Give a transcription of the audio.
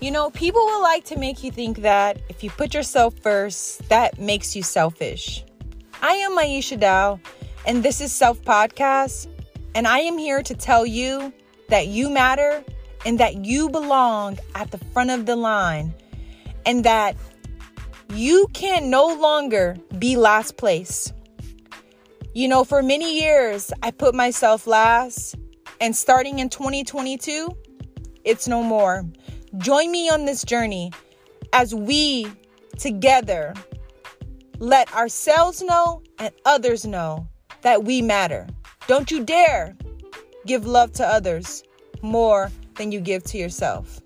You know, people will like to make you think that if you put yourself first, that makes you selfish. I am Aisha Dow, and this is Self Podcast, and I am here to tell you that you matter and that you belong at the front of the line, and that you can no longer be last place. You know, for many years, I put myself last, and starting in 2022, it's no more. Join me on this journey as we together let ourselves know and others know that we matter. Don't you dare give love to others more than you give to yourself.